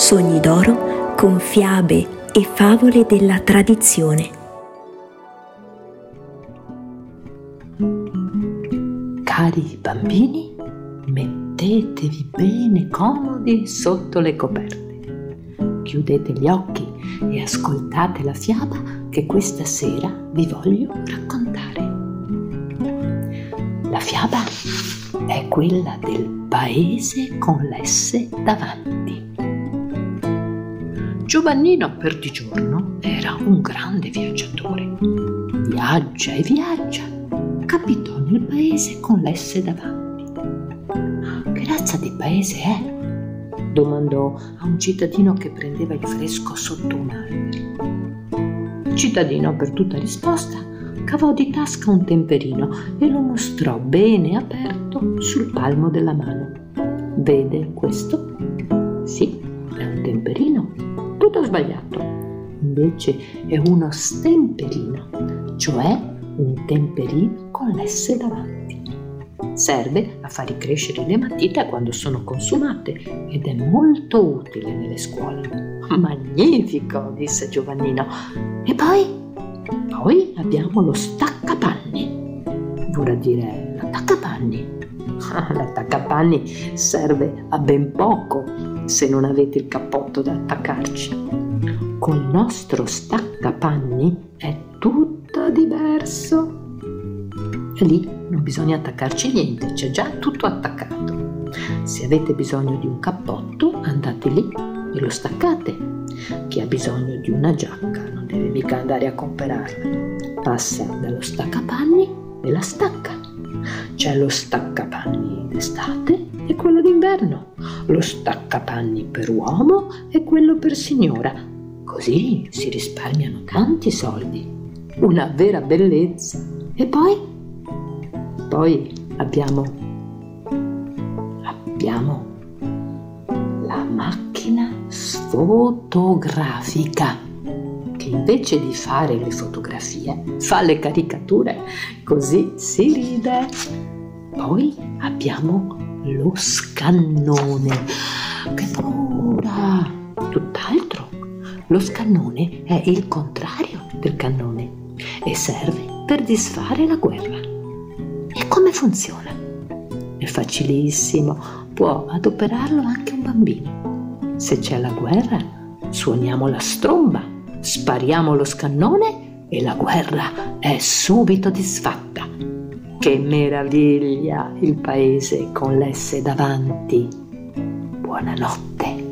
Sogni d'oro con fiabe e favole della tradizione. Cari bambini, mettetevi bene comodi sotto le coperte. Chiudete gli occhi e ascoltate la fiaba che questa sera vi voglio raccontare. La fiaba è quella del paese con l'S davanti. Giovannino Perdigiorno era un grande viaggiatore. Viaggia e viaggia, capitò nel paese con l'S davanti. Che razza di paese è? domandò a un cittadino che prendeva il fresco sotto un albero. Il cittadino, per tutta risposta, cavò di tasca un temperino e lo mostrò bene aperto sul palmo della mano. Vede questo? Sì, è un temperino sbagliato. Invece è uno stemperino, cioè un temperino con l'S davanti. Serve a far crescere le matite quando sono consumate ed è molto utile nelle scuole. Magnifico, disse Giovannino. E poi? Poi abbiamo lo staccapanni. Vorrà dire l'attaccapanni. L'attaccapanni serve a ben poco se non avete il cappotto da attaccarci. Col nostro staccapanni è tutto diverso. Lì non bisogna attaccarci niente, c'è già tutto attaccato. Se avete bisogno di un cappotto, andate lì e lo staccate. Chi ha bisogno di una giacca non deve mica andare a comprarla. Passa dallo staccapanni e la stacca. C'è lo staccapanni d'estate e quello d'inverno, lo staccapanni per uomo e quello per signora. Così si risparmiano tanti soldi. Una vera bellezza. E poi? Poi abbiamo abbiamo la macchina sfotografica che invece di fare le fotografie fa le caricature, così si ride. Poi abbiamo lo scannone. Che paura! Tutt'altro. Lo scannone è il contrario del cannone e serve per disfare la guerra. E come funziona? È facilissimo, può adoperarlo anche un bambino. Se c'è la guerra, suoniamo la stromba, spariamo lo scannone e la guerra è subito disfatta. Che meraviglia il paese con l'S davanti. Buonanotte.